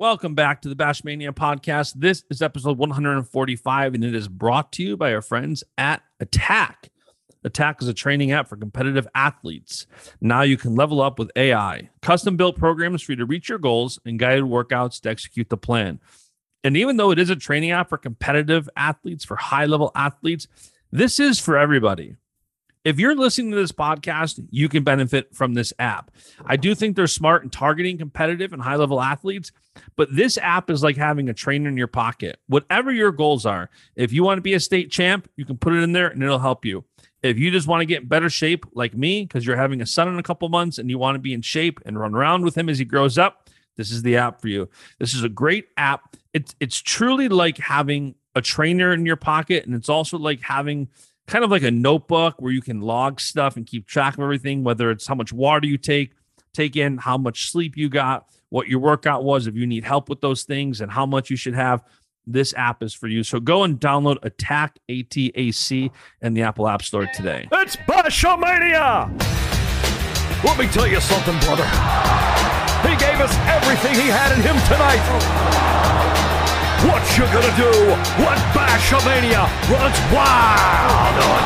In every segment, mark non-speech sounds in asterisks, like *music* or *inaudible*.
Welcome back to the Bashmania podcast. This is episode 145, and it is brought to you by our friends at Attack. Attack is a training app for competitive athletes. Now you can level up with AI, custom built programs for you to reach your goals, and guided workouts to execute the plan. And even though it is a training app for competitive athletes, for high level athletes, this is for everybody if you're listening to this podcast, you can benefit from this app. I do think they're smart in targeting competitive and high level athletes, but this app is like having a trainer in your pocket. Whatever your goals are, if you want to be a state champ, you can put it in there and it'll help you. If you just want to get in better shape like me, because you're having a son in a couple months and you want to be in shape and run around with him as he grows up, this is the app for you. This is a great app. It's it's truly like having a trainer in your pocket, and it's also like having kind of like a notebook where you can log stuff and keep track of everything, whether it's how much water you take, take in, how much sleep you got, what your workout was, if you need help with those things, and how much you should have. This app is for you. So go and download Attack ATAC in the Apple App Store today. It's Bashamania! Let me tell you something, brother. He gave us everything he had in him tonight. What you gonna do when Bashamania runs wild on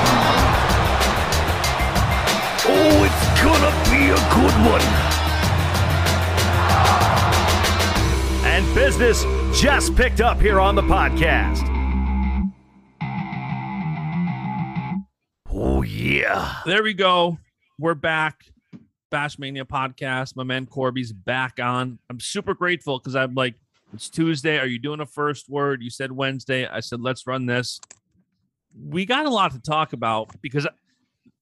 Oh, it's gonna be a good one. And business just picked up here on the podcast. Oh, yeah. There we go. We're back. Bashmania podcast. My man Corby's back on. I'm super grateful because I'm like, it's Tuesday. Are you doing a first word? You said Wednesday. I said, let's run this. We got a lot to talk about because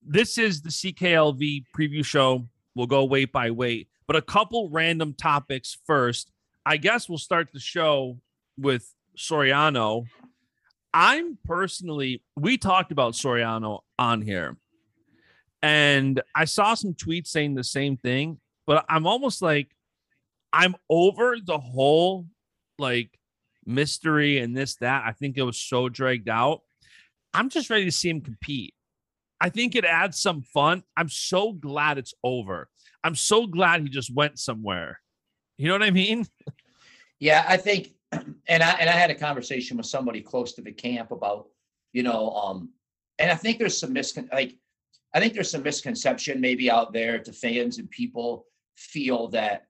this is the CKLV preview show. We'll go weight by weight, but a couple random topics first. I guess we'll start the show with Suriano. I'm personally, we talked about Suriano on here, and I saw some tweets saying the same thing, but I'm almost like, I'm over the whole like mystery and this, that. I think it was so dragged out. I'm just ready to see him compete. I think it adds some fun. I'm so glad it's over. I'm so glad he just went somewhere. You know what I mean? Yeah, I think *clears throat* and I and I had a conversation with somebody close to the camp about, you know, um, and I think there's some miscon like I think there's some misconception maybe out there to fans and people feel that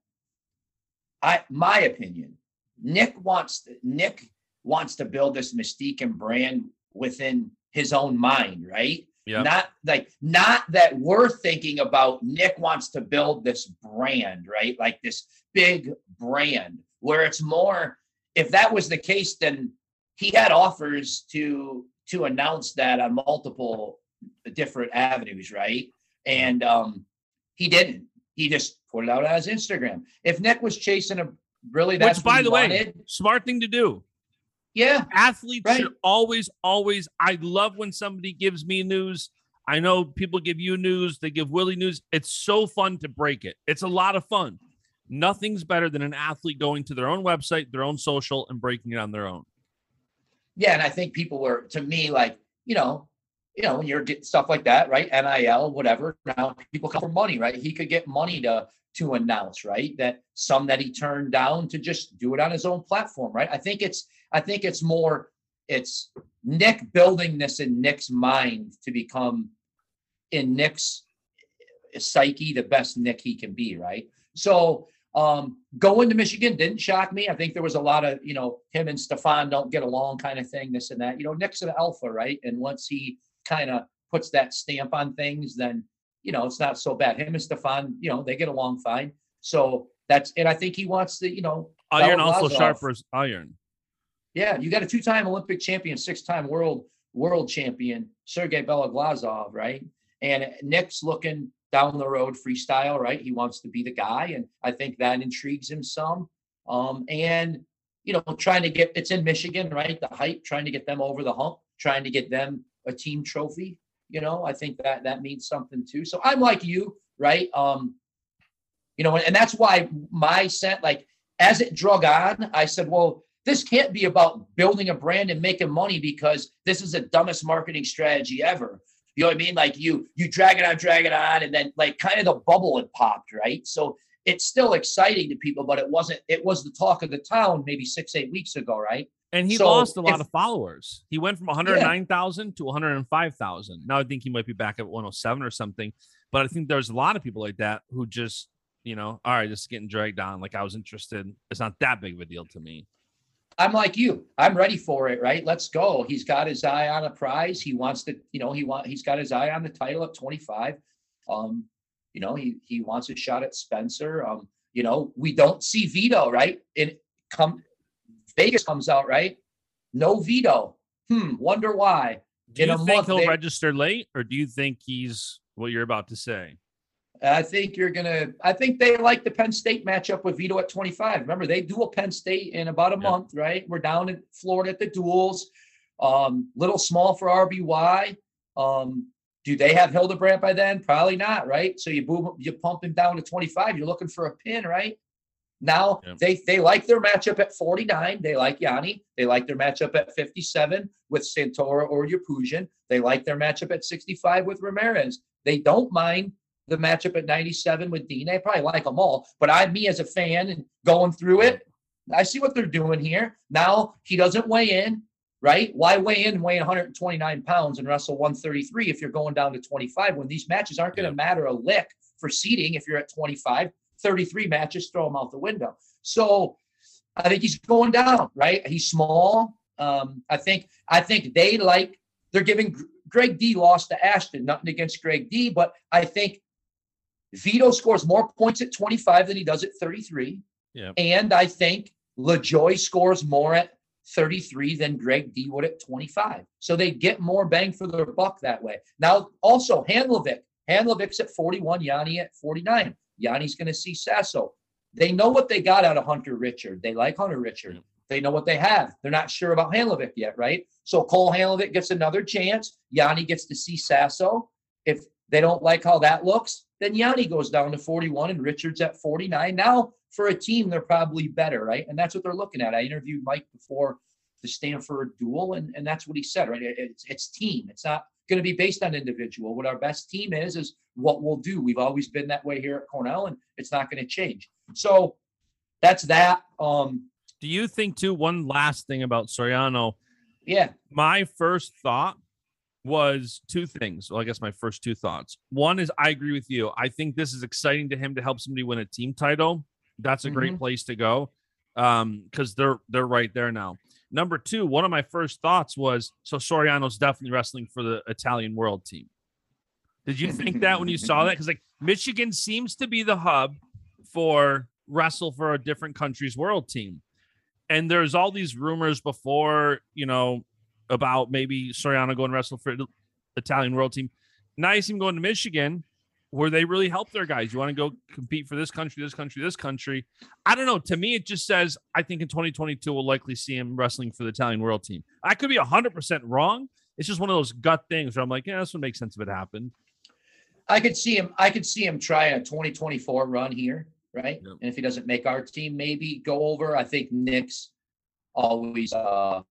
I my opinion Nick wants Nick wants to build this mystique and brand within his own mind, right? Yeah. Not like not that we're thinking about Nick wants to build this brand, right? Like this big brand where it's more if that was the case then he had offers to to announce that on multiple different avenues, right? And um he didn't. He just put it out on his Instagram. If Nick was chasing a really that's Which, by the wanted. way, smart thing to do. Yeah. Athletes Right. should always, always. I love when somebody gives me news. I know people give you news, they give Willie news. It's so fun to break it. It's a lot of fun. Nothing's better than an athlete going to their own website, their own social, and breaking it on their own. Yeah. And I think people were to me like, you know, you know, you're getting stuff like that, right? NIL, whatever. Now people come for money, right? He could get money to to announce, right? That some that he turned down to just do it on his own platform, right? I think it's I think it's more it's Nick building this in Nick's mind to become in Nick's psyche the best Nick he can be, right? So um going to Michigan didn't shock me. I think there was a lot of, you know, him and Stefan don't get along kind of thing, this and that. You know, Nick's an alpha, right? And once he kind of puts that stamp on things, then you know, it's not so bad. Him and Stefan, you know, they get along fine. So that's and I think he wants to, you know, Iron also as iron. Yeah, you got a two-time Olympic champion, six-time world world champion, Sergey Beloglazov, right? And Nick's looking down the road freestyle, right? He wants to be the guy, and I think that intrigues him some. Um, and you know, trying to get it's in Michigan, right? The hype, trying to get them over the hump, trying to get them a team trophy. You know, I think that that means something too. So I'm like you, right? Um, you know, and, that's why my set, like as it drug on, I said, well, this can't be about building a brand and making money because this is the dumbest marketing strategy ever. You know what I mean? Like you you drag it on, drag it on, and then like kind of the bubble had popped, right? So it's still exciting to people, but it wasn't. It was the talk of the town maybe six, eight weeks ago, right? And he So lost a lot if- of followers. He went from 109,000 to 105,000. Now I think he might be back at 107 or something. But I think there's a lot of people like that who just, you know, all right, just getting dragged down. Like I was interested. It's not that big of a deal to me. I'm like you. I'm ready for it, right? Let's go. He's got his eye on a prize. He wants to, you know, he want he's got his eye on the title at 25. Um, you know, he he wants a shot at Spencer. Um, you know, we don't see Vito, right? And come Vegas comes out, right? No Vito. Hmm, wonder why. Do you think he'll they- register late or do you think he's what you're about to say? I think you're gonna. I think they like the Penn State matchup with Vito at 25. Remember, they duel Penn State in about a Yeah. month, right? We're down in Florida at the duels. Um, little small for RBY. Um, do they have Hildebrandt by then? Probably not, right? So you boom, you pump him down to 25. You're looking for a pin, right? Now Yeah. they they like their matchup at 49. They like Yianni. They like their matchup at 57 with Santora or Yapujan. They like their matchup at 65 with Ramirez. They don't mind the matchup at 97 with Dean. They probably like them all. But I, me as a fan and going through it, I see what they're doing here. Now he doesn't weigh in, right? Why weigh in and weigh 129 pounds and wrestle 133 if you're going down to 25 when these matches aren't going to matter a lick for seeding if you're at 25? 33 matches, throw him out the window. So I think he's going down, right? He's small. Um, I think I think they like they're giving Greg D lost to Ashton. Nothing against Greg D, but I think Vito scores more points at 25 than he does at 33. Yeah. And I think LaJoy scores more at 33 than Greg D would at 25. So they get more bang for their buck that way. Now, also Handlovic. Handlovic's at 41, Yianni at 49. Yianni's going to see Sasso. They know what they got out of Hunter Richard. They like Hunter Richard. Yeah. They know what they have. They're not sure about Handlovic yet, right? So Cole Handlovic gets another chance. Yianni gets to see Sasso. If they don't like how that looks, then Yianni goes down to 41 and Richard's at 49. Now, for a team, they're probably better, right? And that's what they're looking at. I interviewed Mike before the Stanford duel, and, and that's what he said, right? It- It's, it's team. It's not going to be based on individual. What our best team is, is what we'll do. We've always been that way here at Cornell, and it's not going to change. So that's that. Um, Do you think too? One last thing about Suriano. yeah. My first thought was two things. Well, I guess my first two thoughts. One is I agree with you. I think this is exciting to him to help somebody win a team title. That's a great place to go. Um, because they're they're right there now. Number two, one of my first thoughts was so Suriano's definitely wrestling for the Italian world team. Did you think that when you saw that? *laughs* Because like Michigan seems to be the hub for wrestle for a different country's world team. And there's all these rumors before, you know, about maybe Suriano going to wrestle for the Italian world team. Now you see him going to Michigan, where they really help their guys. You want to go compete for this country, this country, this country. I don't know. To me, it just says I think in 2022 we'll likely see him wrestling for the Italian world team. I could be 100% wrong. It's just one of those gut things where I'm like, yeah, this would make sense if it happened. I could see him. I could see him trying a 2024 run here, right? Yep. And if he doesn't make our team, maybe go over. I think Nick's always, uh,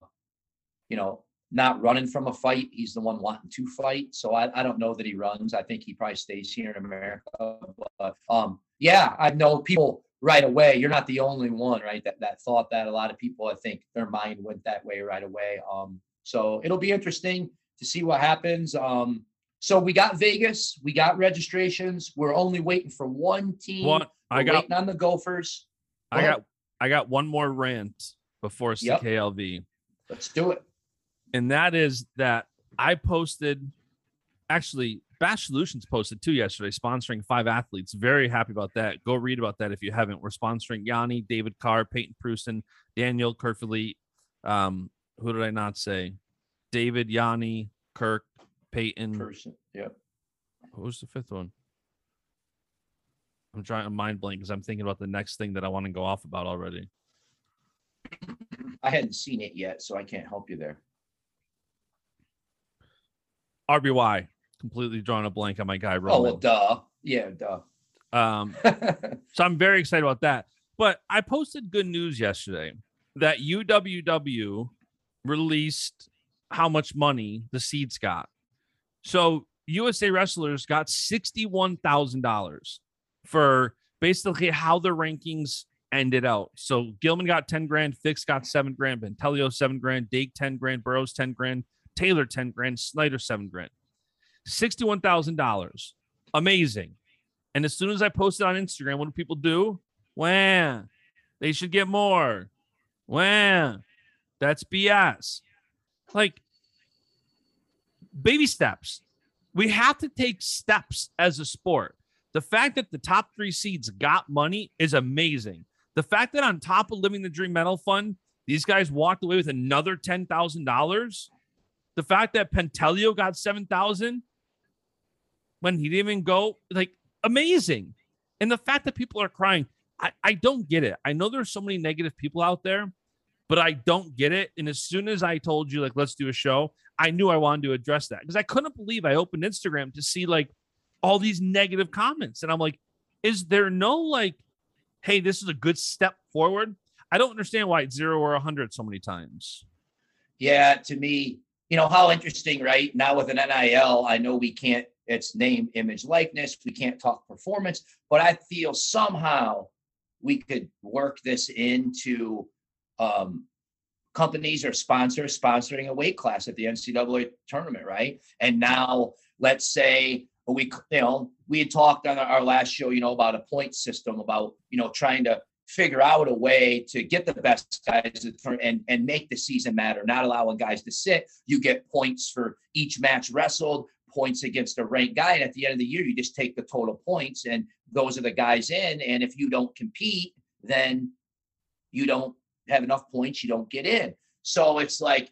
you know, not running from a fight. He's the one wanting to fight. So I, I don't know that he runs. I think he probably stays here in America. But um, yeah, I know people right away. You're not the only one, right? That that thought that a lot of people, I think, their mind went that way right away. Um, so it'll be interesting to see what happens. Um, so we got Vegas, we got registrations. We're only waiting for one team. One, I got, waiting on the Gophers. I Go got, I got one more rant before it's Yep. the KLV. Let's do it. And that is that I posted actually Bash Solutions posted too yesterday, sponsoring five athletes. Very happy about that. Go read about that if you haven't. We're sponsoring Yianni, David Carr, Peyton Prusen, Daniel Kerfely. Um, who did I not say? David, Yianni, Kirk, Peyton. Person. Yep. Who's the fifth one? I'm trying to mind blank because I'm thinking about the next thing that I want to go off about already. I hadn't seen it yet, so I can't help you there. RBY, completely drawing a blank on my guy Oh Roman. well, duh. Yeah, duh. Um, *laughs* so I'm very excited about that. But I posted good news yesterday that UWW released how much money the seeds got. So USA wrestlers got $61,000 for basically how the rankings ended out. So Gilman got 10 grand, Fix got 7 grand, Pantaleo 7 grand, Dake 10 grand, Burroughs 10 grand, Taylor 10 grand, Snyder 7 grand. $61,000. Amazing. And as soon as I posted on Instagram, what do people do? Wham. They should get more. Wham. That's BS. Like baby steps. We have to take steps as a sport. The fact that the top three seeds got money is amazing. The fact that on top of living the dream medal fund, these guys walked away with another ten thousand dollars. The fact that Pantaleo got seven thousand when he didn't even go, like amazing. And the fact that people are crying, I, I don't get it. I know there's so many negative people out there, but I don't get it. And as soon as I told you, like, let's do a show, I knew I wanted to address that because I couldn't believe I opened Instagram to see like all these negative comments. And I'm like, is there no like, hey, this is a good step forward? I don't understand why it's zero or a 100 so many times. Yeah, to me, you know, how interesting, right? Now with an NIL, I know we can't, it's name, image, likeness. We can't talk performance, but I feel somehow we could work this into um, companies or sponsors sponsoring a weight class at the NCAA tournament, right? And now let's say we, you know, we had talked on our last show, you know, about a point system, about, you know, trying to figure out a way to get the best guys and, and make the season matter, not allowing guys to sit. You get points for each match wrestled, points against a ranked guy. And at the end of the year, you just take the total points and those are the guys in. And if you don't compete, then you don't have enough points, you don't get in. So it's like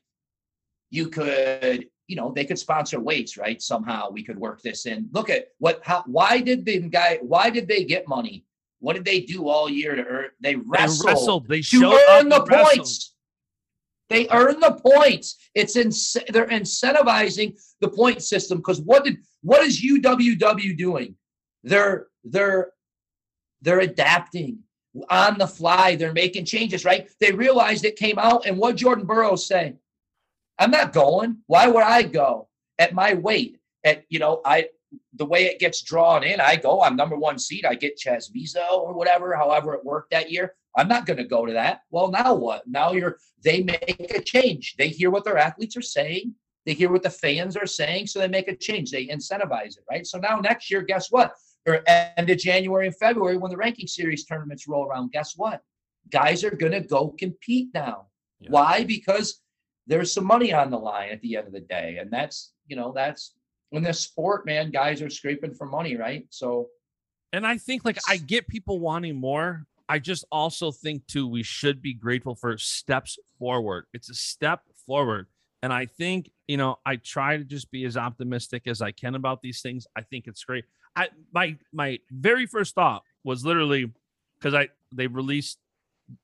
you could, you know, they could sponsor weights, right? Somehow we could work this in. Look at what, how, why did the guy, why did they get money? What did they do all year to earn? They wrestled. They wrestled. They to showed earn the wrestled. points. They earn the points. It's in, they're incentivizing the point system because what did what is UWW doing? They're they're they're adapting on the fly. They're making changes, right? They realized it came out, and what Jordan Burroughs say? I'm not going. Why would I go at my weight? At you know, I the way it gets drawn in, I go. I'm number one seed. I get Chaz Visa or whatever, however it worked that year. I'm not going to go to that. Well, now what? Now you're they make a change. They hear what their athletes are saying. They hear what the fans are saying, so they make a change. They incentivize it, right? So now next year, guess what? Or end of January and February, when the ranking series tournaments roll around, guess what? Guys are going to go compete now. Yeah. Why? Because there's some money on the line at the end of the day, and that's you know that's in this sport, man. Guys are scraping for money, right? So And I think like I get people wanting more. I just also think too we should be grateful for steps forward. It's a step forward. And I think, you know, I try to just be as optimistic as I can about these things. I think it's great. I my my very first thought was literally because I they released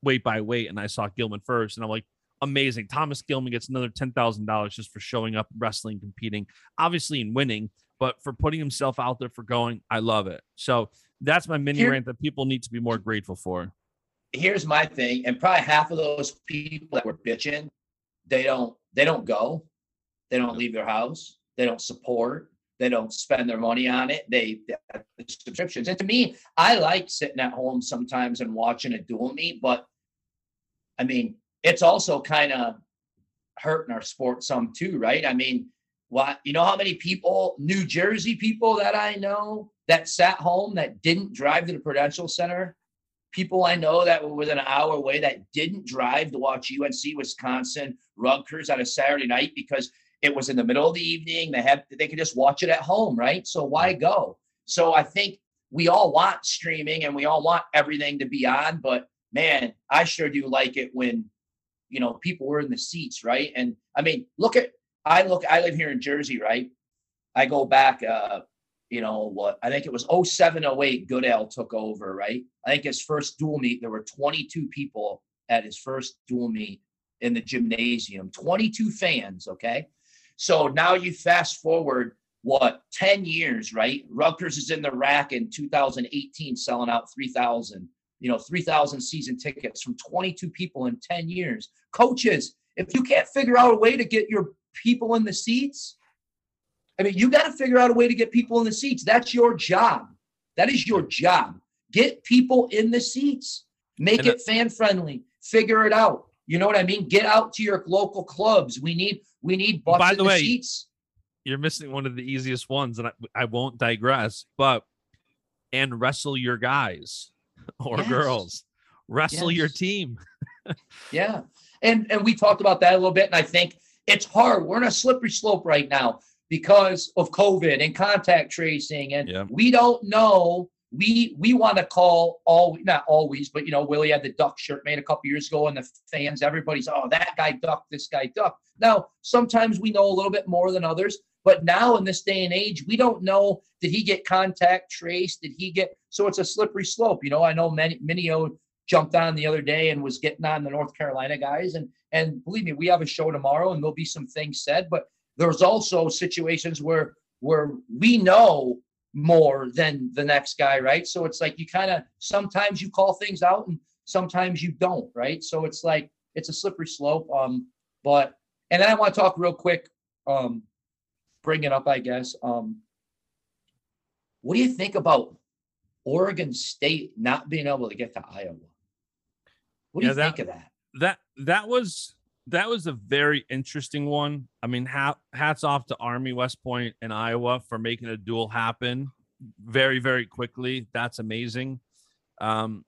weight by weight and I saw Gilman first and I'm like, amazing. Thomas Gilman gets another ten thousand dollars just for showing up, wrestling, competing, obviously in winning, but for putting himself out there for going, I love it. So that's my mini Here- rant that people need to be more grateful for. here's my thing, and probably half of those people that were bitching, they don't they don't go, they don't leave their house, they don't support, they don't spend their money on it. They, they subscriptions. And to me, I like sitting at home sometimes and watching a dual meet, but I mean, it's also kind of hurting our sport some too, right? I mean, what you know how many people, New Jersey people that I know that sat home that didn't drive to the Prudential Center people I know that were within an hour away that didn't drive to watch UNC Wisconsin Rutgers on a Saturday night because it was in the middle of the evening. They had they could just watch it at home, right? So why go? So I think we all want streaming and we all want everything to be on, but man, I sure do like it when you know people were in the seats, right? And I mean, look at I look I live here in Jersey, right? I go back uh you know what I think it was 0708 Goodale took over, right? I think his first dual meet, there were 22 people at his first dual meet in the gymnasium, 22 fans. Okay. So now you fast forward what 10 years, right? Rutgers is in the rack in 2018, selling out 3,000, you know, 3,000 season tickets from 22 people in 10 years. Coaches, if you can't figure out a way to get your people in the seats, I mean, you got to figure out a way to get people in the seats. That's your job. That is your job. Get people in the seats. Make and it fan friendly. Figure it out. You know what I mean? Get out to your local clubs. We need we need butts by the, the way, seats. You're missing one of the easiest ones, and I, I won't digress. But and wrestle your guys *laughs* or yes. girls. Wrestle yes. your team. *laughs* yeah, and and we talked about that a little bit, and I think it's hard. We're in a slippery slope right now because of COVID and contact tracing, and yeah. we don't know we we want to call all not always, but you know, Willie had the duck shirt made a couple years ago, and the fans, everybody's oh that guy duck, this guy duck. Now sometimes we know a little bit more than others, but now in this day and age, we don't know did he get contact traced? Did he get so it's a slippery slope. You know, I know many Minio jumped on the other day and was getting on the North Carolina guys, and and believe me, we have a show tomorrow, and there'll be some things said, but there's also situations where where we know more than the next guy, right? So it's like you kind of sometimes you call things out and sometimes you don't, right? So it's like it's a slippery slope. Um, but and then I want to talk real quick, um, bring it up, I guess. Um, what do you think about Oregon State not being able to get to Iowa? What do yeah, you that, think of that? That that was that was a very interesting one. I mean, ha- hats off to Army, West Point, and Iowa for making a duel happen very, very quickly. That's amazing. Um,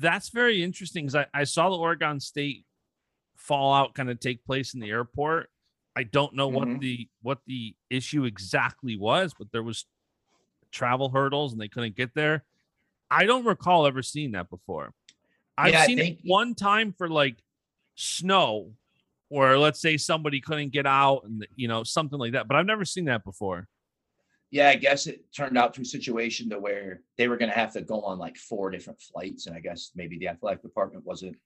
that's very interesting because I, I saw the Oregon State fallout kind of take place in the airport. I don't know mm-hmm. what the what the issue exactly was, but there was travel hurdles and they couldn't get there. I don't recall ever seeing that before. I've yeah, seen it one time for like snow or let's say somebody couldn't get out and you know something like that but i've never seen that before yeah i guess it turned out to a situation to where they were going to have to go on like four different flights and i guess maybe the athletic department wasn't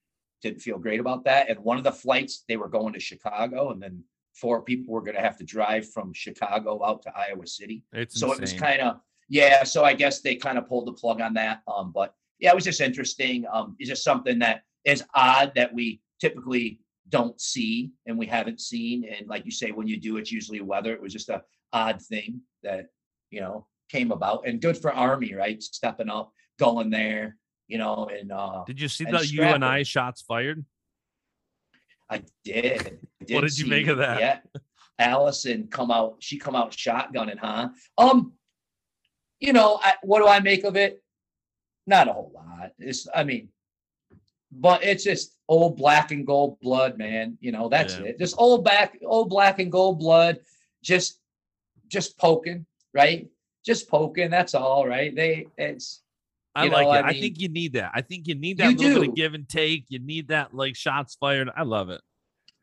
didn't feel great about that and one of the flights they were going to chicago and then four people were going to have to drive from chicago out to iowa city it's so insane. it was kind of yeah so i guess they kind of pulled the plug on that um but yeah it was just interesting um it's just something that is odd that we typically don't see and we haven't seen. And like you say, when you do, it's usually weather. It was just a odd thing that, you know, came about and good for Army, right? Stepping up, going there, you know, and uh did you see the UNI shots fired? I did. I did what did you make of that? Yeah. Allison come out, she come out shotgunning, huh? Um, you know, I, what do I make of it? Not a whole lot. It's I mean, but it's just old black and gold blood, man. You know, that's yeah. it. Just old back, old black and gold blood, just just poking, right? Just poking. That's all, right? They it's I like know, it. I, mean, I, think you need that. I think you need that you little do. bit of give and take. You need that like shots fired. I love it.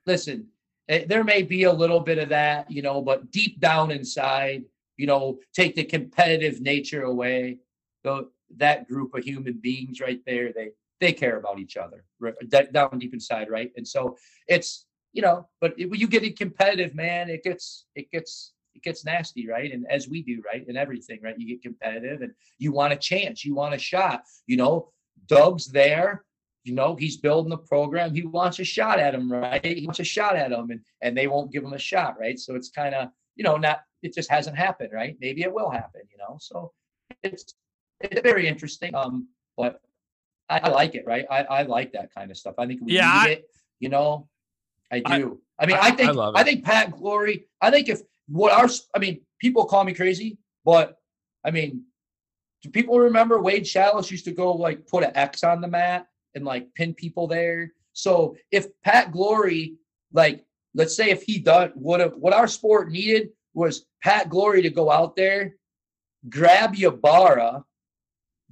Listen, eh, there may be a little bit of that, you know, but deep down inside, you know, take the competitive nature away. So that group of human beings right there, they they care about each other down deep inside, right? And so it's you know, but when you get it competitive, man, it gets it gets it gets nasty, right? And as we do, right, and everything, right? You get competitive, and you want a chance, you want a shot. You know, Doug's there. You know, he's building the program. He wants a shot at him, right? He wants a shot at him, and and they won't give him a shot, right? So it's kind of you know not it just hasn't happened, right? Maybe it will happen, you know. So it's it's very interesting. Um, but I, I like it, right? I, I like that kind of stuff. I think we yeah, need I, it. You know, I do. I, I mean, I, think I, think Pat Glory. I think if what our, I mean, people call me crazy, but I mean, do people remember Wade Schalles used to go like put an X on the mat and like pin people there? So if Pat Glory, like, let's say if he done what what our sport needed was Pat Glory to go out there, grab Yabara,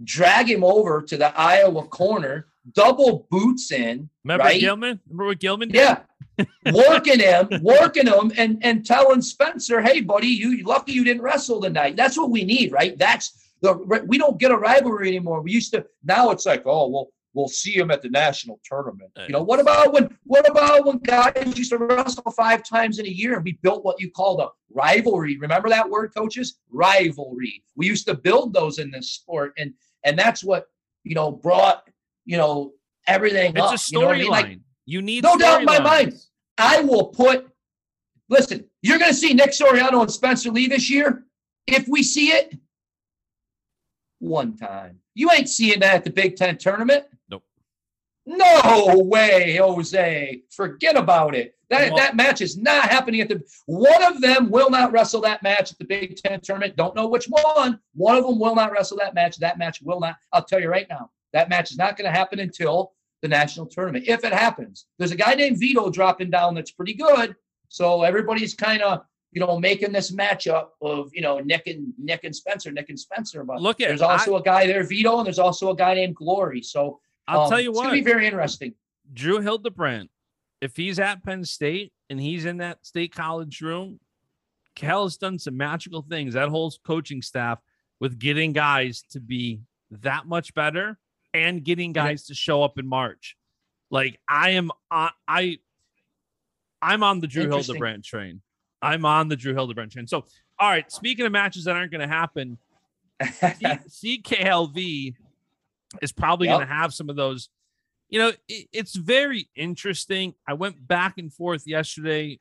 drag him over to the Iowa corner, double boots in. Remember right? Gilman? Remember what Gilman did? Yeah. *laughs* working him, working him, and and telling Spencer, "Hey, buddy, you lucky you didn't wrestle tonight." That's what we need, right? That's the we don't get a rivalry anymore. We used to. Now it's like, oh well, we'll see him at the national tournament. You know, what about when what about when guys used to wrestle five times in a year and we built what you called a rivalry? Remember that word, coaches? Rivalry. We used to build those in this sport, and and that's what you know brought you know everything It's up. a you know I mean? storyline. Like, you need no doubt in my mind. I will put. Listen, you're going to see Nick Suriano and Spencer Lee this year. If we see it, one time. You ain't seeing that at the Big Ten tournament. Nope. No way, Jose. Forget about it. That Well- that match is not happening at the. One of them will not wrestle that match at the Big Ten tournament. Don't know which one. One of them will not wrestle that match. That match will not. I'll tell you right now. That match is not going to happen until the national tournament. If it happens, there's a guy named Vito dropping down that's pretty good. So everybody's kind of you know making this matchup of you know Nick and Nick and Spencer, Nick and Spencer. But Look at- there's also a guy there, Vito, and there's also a guy named Glory. So I'll um, tell you it's what. gonna be very interesting. Drew Hildebrandt, if he's at Penn State and he's in that state college room, Cael has done some magical things. That whole coaching staff with getting guys to be that much better and getting guys to show up in March. Like I am on I I'm on the Drew Hildebrandt train. I'm on the Drew Hildebrandt train. So all right, speaking of matches that aren't going to happen, C- *laughs* CKLV is probably Yep. going to have some of those. You know, it, it's very interesting. I went back and forth yesterday,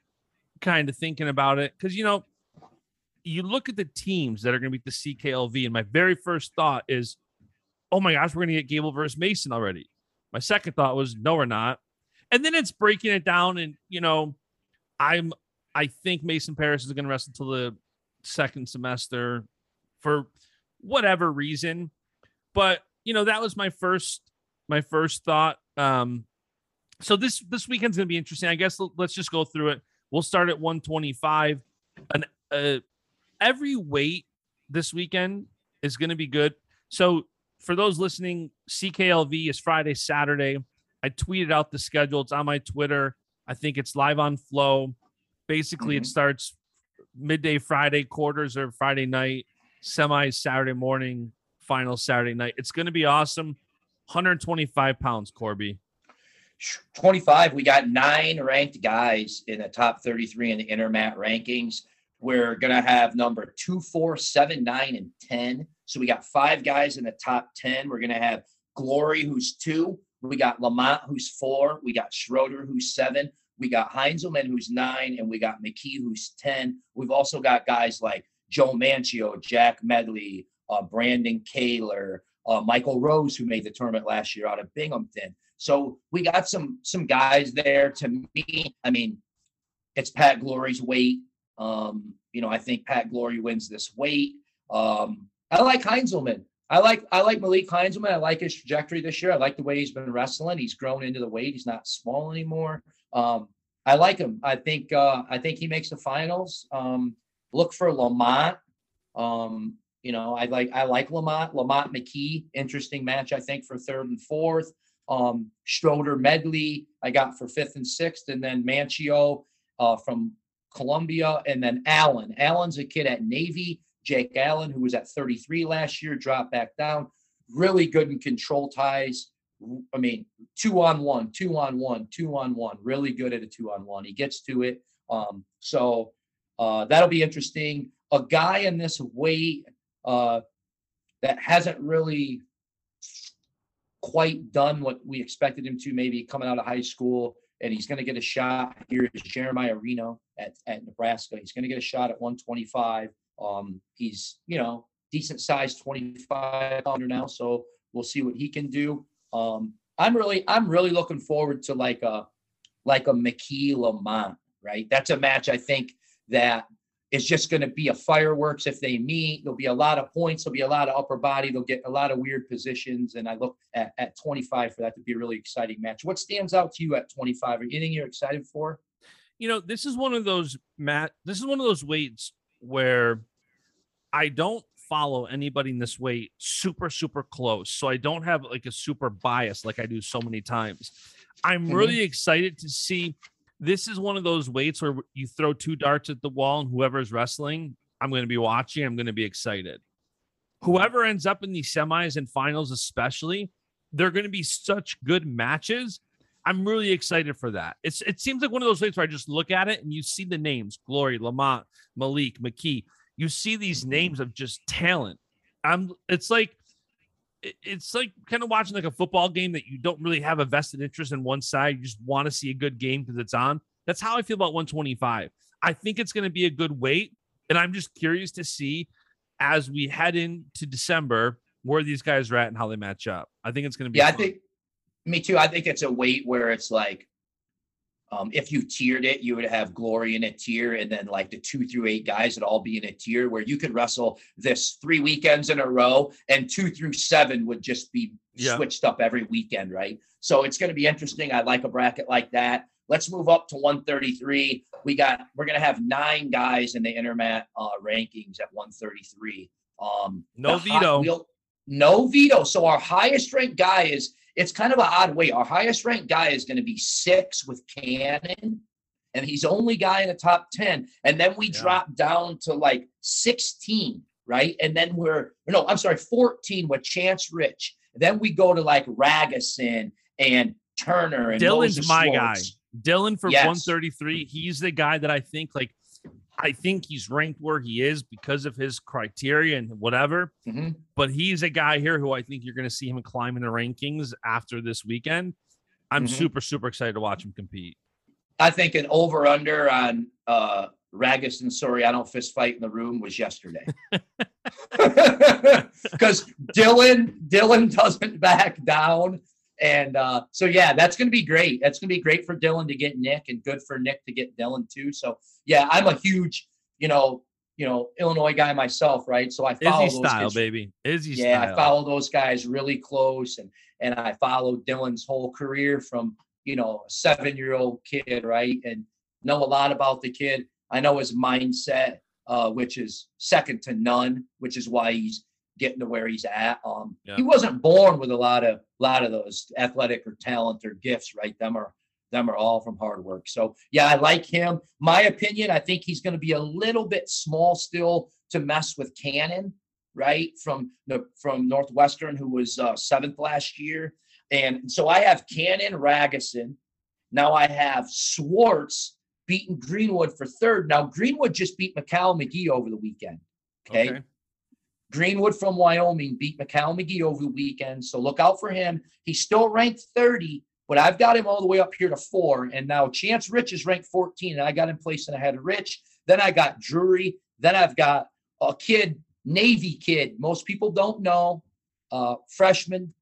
kind of thinking about it because you know, you look at the teams that are going to beat the CKLV, and my very first thought is, "Oh my gosh, we're going to get Gable versus Mason already." My second thought was, "No, we're not," and then it's breaking it down, and you know, I'm I think Mason Parris is going to wrestle until the second semester for whatever reason. But you know, that was my first my first thought. Um so this this weekend's gonna be interesting. I guess let's just go through it. We'll start at 125. And uh every weight this weekend is gonna be good. So for those listening, CKLV is Friday, Saturday. I tweeted out the schedule. It's on my Twitter. I think it's live on Flo. Basically, it Mhm. starts midday Friday, quarters or Friday night, semi Saturday morning, final Saturday night. It's going to be awesome. 125 pounds, Corby. 25, we got nine ranked guys in the top 33 in the Intermat rankings. We're going to have number two, four, seven, nine, and 10. So we got five guys in the top 10. We're going to have Glory, who's two. We got Lamont, who's four. We got Schroeder, who's seven. We got Heinselman, who's nine. And we got McKee, who's 10. We've also got guys like Joe Manchio, Jack Medley, uh, Brandon Kaylor, uh, Michael Rose, who made the tournament last year out of Binghamton. So we got some some guys there. To me, I mean, it's Pat Glory's weight. Um, you know, I think Pat Glory wins this weight. Um, I like Heinselman. I like I like Malik Heinselman. I like his trajectory this year. I like the way he's been wrestling. He's grown into the weight. He's not small anymore. Um, I like him. I think uh, I think he makes the finals. Um, look for Lamont. Um, you know, I like I like Lamont. Lamont McKee, interesting match, I think, for third and fourth. Um, Schroeder Medley, I got for fifth and sixth, and then Manchio uh, from Columbia, and then Allen. Allen's a kid at Navy. Jake Allen, who was at 33 last year, dropped back down. Really good in control ties. I mean, two on one, two on one, two on one. Really good at a two on one. He gets to it. Um, so uh, that'll be interesting. A guy in this weight uh, that hasn't really quite done what we expected him to, maybe coming out of high school, and he's going to get a shot here is Jeremiah Reno at, at Nebraska. He's going to get a shot at 125. Um, he's, you know, decent size 25 pounder now, so we'll see what he can do. Um, I'm really, I'm really looking forward to like a, like a McKee Lamont, right? That's a match I think that is just going to be a fireworks if they meet. There'll be a lot of points. There'll be a lot of upper body. They'll get a lot of weird positions. And I look at, at 25 for that to be a really exciting match. What stands out to you at 25? Or anything you're excited for? You know, this is one of those Matt. This is one of those weights where I don't follow anybody in this weight super super close, so I don't have like a super bias like I do so many times. I'm Mhm. really excited to see. This is one of those weights where you throw two darts at the wall, and whoever's wrestling, I'm going to be watching. I'm going to be excited. Whoever ends up in these semis and finals, especially, they're going to be such good matches. I'm really excited for that. It's it seems like one of those things where I just look at it and you see the names Glory, Lamont, Malik, McKee. You see these names of just talent. I'm it's like it's like kind of watching like a football game that you don't really have a vested interest in one side. You just want to see a good game because it's on. That's how I feel about 125. I think it's going to be a good weight. And I'm just curious to see as we head into December where these guys are at and how they match up. I think it's going to be. Yeah, fun. I think me too. I think it's a weight where it's like, um, if you tiered it, you would have glory in a tier, and then like the two through eight guys would all be in a tier where you could wrestle this three weekends in a row, and two through seven would just be Yeah. switched up every weekend, right? So it's going to be interesting. I like a bracket like that. Let's move up to 133. We got we're going to have nine guys in the intermat uh, rankings at 133. Um, No Vito. wheel- no Vito. So our highest ranked guy is it's kind of an odd way. Our highest ranked guy is going to be six with Cannon, and he's only guy in the top 10. And then we Yeah. drop down to like 16, right? And then we're no, I'm sorry, 14 with Chance Rich. Then we go to like Ragusin and Turner and Dylan's my guy. Dylan for Yes. 133. He's the guy that I think like I think he's ranked where he is because of his criteria and whatever. Mhm. But he's a guy here who I think you're going to see him climb in the rankings after this weekend. I'm Mhm. super super excited to watch him compete. I think an over under on uh Ragus and Suriano fist fight in the room was yesterday. *laughs* *laughs* Because Dylan, Dylan doesn't back down. And uh, so yeah, that's gonna be great. That's gonna be great for Dylan to get Nick and good for Nick to get Dylan too. So yeah, I'm a huge, you know, you know, Illinois guy myself, right? So I follow Izzy those style, kids baby. Izzy style. yeah, style. I follow those guys really close, and and I followed Dylan's whole career from you know a seven year old kid, right, and know a lot about the kid. I know his mindset, uh, which is second to none, which is why he's getting to where he's at. Um, Yeah. he wasn't born with a lot of a lot of those athletic or talent or gifts, right? Them are them are all from hard work. So yeah, I like him. My opinion, I think he's going to be a little bit small still to mess with Cannon, right? From the from Northwestern, who was uh, seventh last year, and so I have Cannon Ragusin. Now I have Swartz beating Greenwood for third. Now Greenwood just beat Michael McGee over the weekend. Okay. Okay. Greenwood from Wyoming beat Michael McGee over the weekend. So look out for him. He's still ranked 30, but I've got him all the way up here to four. And now Chance Rich is ranked 14, and I got him placing ahead of Rich. Then I got Drury. Then I've got a kid, Navy kid. Most people don't know. Uh, freshman,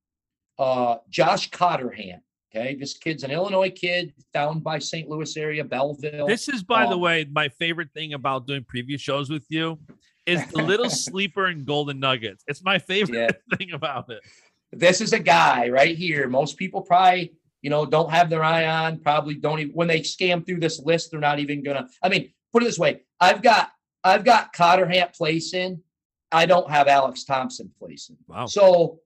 uh, Josh Koderhandt. Okay. This kid's an Illinois kid down by St. Louis area, Belleville. This is, by the Um, way, my favorite thing about doing preview shows with you is the little *laughs* sleeper and golden nuggets. It's my favorite *laughs* thing about it. this is a guy right here. Most people probably, you know, don't have their eye on, probably don't even when they scan through this list, they're not even gonna. I mean, put it this way: I've got I've got Koderhandt placing. I don't have Alex Thompson placing. Wow. So,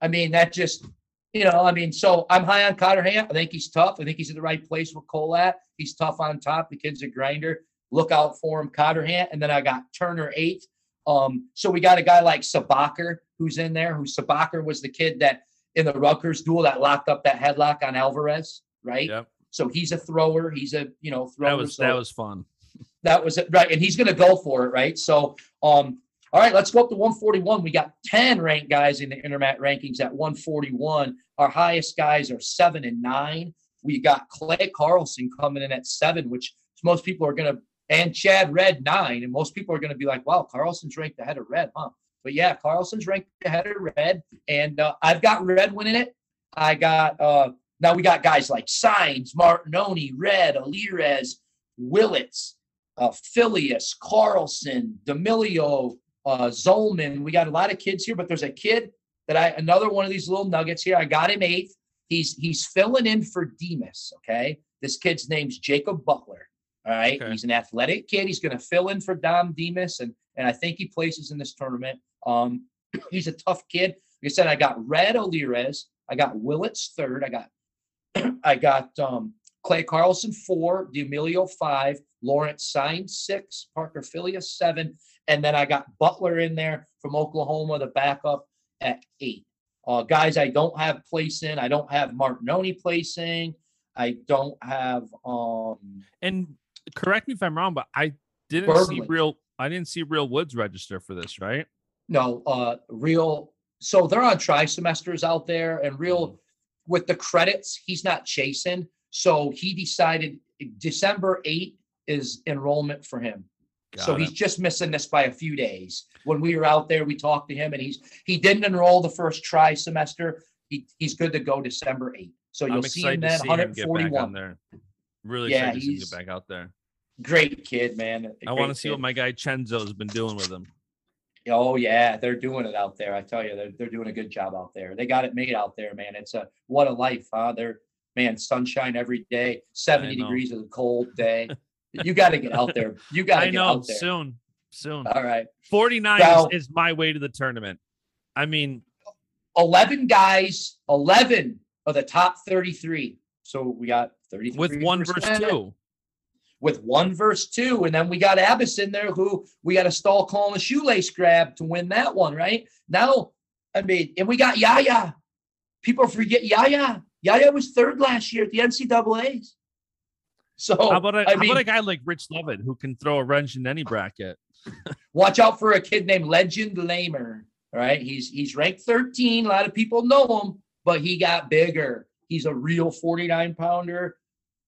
I mean, that just, you know, I mean, so I'm high on Koderhandt. I think he's tough. I think he's in the right place with Cole at. He's tough on top. The kid's a grinder. Look out for him, Koderhandt. And then I got Turner eighth. Um, so we got a guy like Sabaker who's in there. Who Sabaker was the kid that in the Rutgers duel that locked up that headlock on Alvarez, right? Yep. So he's a thrower. He's a you know thrower. That was so that was fun. *laughs* that was it, right? And he's going to go for it, right? So, um, all right, let's go up to 141. We got 10 ranked guys in the intermat rankings at 141. Our highest guys are seven and nine. We got Clay Carlson coming in at seven, which most people are going to, and Chad Red nine. And most people are going to be like, wow, Carlson's ranked ahead of Red, huh? But yeah, Carlson's ranked ahead of Red. And uh, I've got Red winning it. I got, uh, now we got guys like Signs, Martinoni, Red, Alirez, Willits, uh, Filius, Carlson, D'Amelio, uh, Zolman. We got a lot of kids here, but there's a kid that I another one of these little nuggets here. I got him eighth. He's he's filling in for Demas. Okay, this kid's name's Jacob Butler. All right, Okay. he's an athletic kid. He's going to fill in for Dom Demas, and and I think he places in this tournament. Um, *clears throat* he's a tough kid. Like I said, I got Red Alirez. I got Willits third. I got *clears throat* I got um, Clay Carlson four, D'Amelio five, Lawrence Signs six, Parker Filius seven, and then I got Butler in there from Oklahoma, the backup at eight. Uh, guys, I don't have placing. I don't have Martinoni placing. I don't have um And correct me if I'm wrong, but I didn't see real. I didn't see real Woods register for this, right? no uh real so they're on tri semesters out there and real with the credits he's not chasing so he decided december 8 is enrollment for him so Got he's just missing this by a few days when we were out there we talked to him and he's he didn't enroll the first tri semester he, he's good to go december 8 so you'll see him then see him get back 141 on there. Really Yeah, excited to see him get back out there. Great kid man I want to see what my guy Chenzo's been doing with him. Oh yeah, they're doing it out there. I tell you, they're they're doing a good job out there. They got it made out there, man. It's a what a life, huh? They're man, sunshine every day, 70 degrees of a cold day. *laughs* you got to get out there. You got to I get know out there. soon, soon. All right. 49 Now- is, is my way to the tournament. I mean, 11 guys, 11 of the top 33. So we got thirty with one verse two. With one verse two. And then we got Abbas in there who we got a stall calling a shoelace grab to win that one, right? Now, I mean, and we got Yaya. People forget Yaya. Yaya was third last year at the NCAAs. So How about a, I how mean, about a guy like Ridge Lovett who can throw a wrench in any bracket? *laughs* watch out for a kid named Legend Lamer. All right. He's he's ranked 13. A lot of people know him, but he got bigger. He's a real 49 pounder.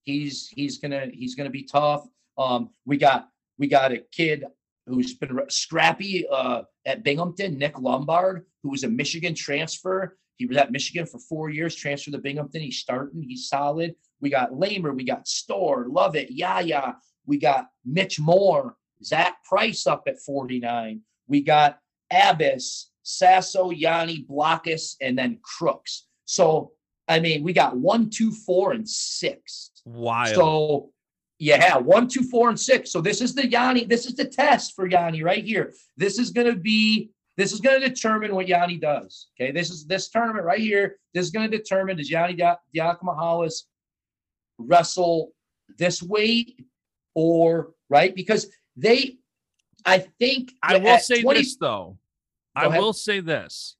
He's he's gonna he's gonna be tough. Um, we got we got a kid who's been scrappy uh, at Binghamton, Nick Lombard, who was a Michigan transfer. He was at Michigan for four years, transferred to Binghamton. He's starting. He's solid. We got Lamer. We got Store. Lovett. Yaya. We got Mitch Moore. Zach Price up at 49. We got Abbas, Sasso, Yianni, Blockus, and then Crooks. So, I mean, we got one, two, four, and six. Wild. So, yeah, one, two, four, and six. So this is the Yianni. This is the test for Yianni right here. This is going to be. This is going to determine what Yianni does. Okay, this is this tournament right here. This is going to determine does Yianni Dia- Diakomihalis wrestle this weight or right because they. I think I will say 20 this though. I ahead. will say this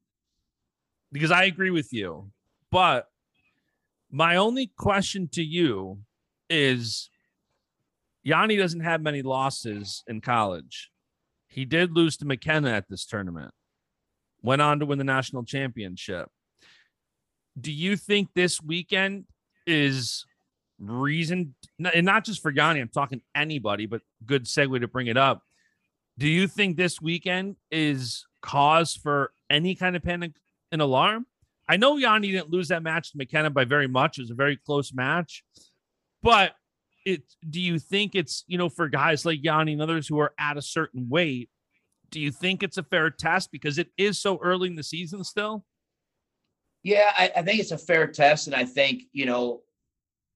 because I agree with you. But my only question to you is Yianni doesn't have many losses in college. He did lose to McKenna at this tournament, went on to win the national championship. Do you think this weekend is reason, and not just for Yianni, I'm talking anybody, but good segue to bring it up. Do you think this weekend is cause for any kind of panic and alarm? I know Yianni didn't lose that match to McKenna by very much. It was a very close match. But it do you think it's, you know, for guys like Yianni and others who are at a certain weight, do you think it's a fair test because it is so early in the season still? Yeah, I, I think it's a fair test, and I think you know,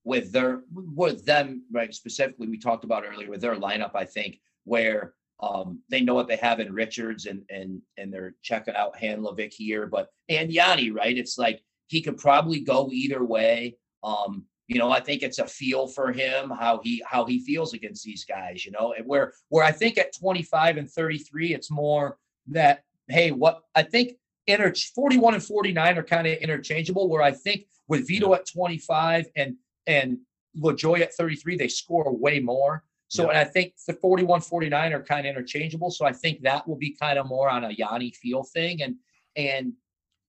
with their with them right specifically, we talked about earlier with their lineup. I think where um, they know what they have in Richards, and and and they're checking out Hanlovic here, but and Yianni, right? It's like he could probably go either way. Um, you know, I think it's a feel for him how he how he feels against these guys. You know, and where where I think at 25 and 33, it's more that hey, what I think inter 41 and 49 are kind of interchangeable. Where I think with Vito at 25 and and LaJoy at 33, they score way more. So, Yeah. and I think the 41 49 are kind of interchangeable. So I think that will be kind of more on a Yianni feel thing and and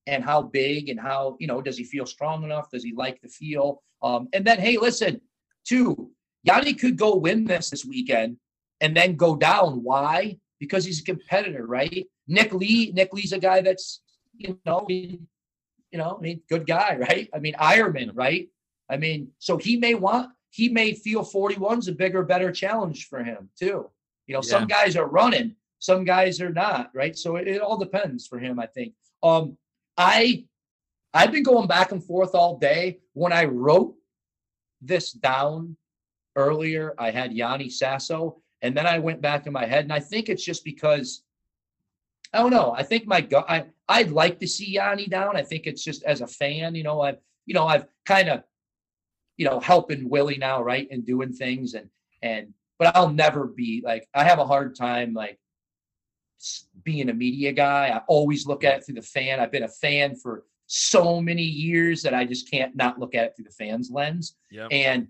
and how big and how you know does he feel strong enough? Does he like the feel? Um, and then hey, listen, two, Yianni could go win this this weekend and then go down. Why? Because he's a competitor, right? Nick Lee, Nick Lee's a guy that's you know, he- you know, I mean, good guy, right? I mean, Ironman, right? I mean, so he may want, he may feel 41's a bigger, better challenge for him too. You know, some guys are running, some guys are not, right? So it, it all depends for him, I think. Um, I, I've been going back and forth all day. When I wrote this down earlier, I had Yianni Sasso, and then I went back in my head, and I think it's just because I don't know. I think my gut. I I'd like to see Yianni down. I think it's just as a fan, you know, I've you know I've kind of you know helping Willie now, right, and doing things, and and but I'll never be like I have a hard time like being a media guy. I always look at it through the fan. I've been a fan for so many years that I just can't not look at it through the fans' lens. Yep. And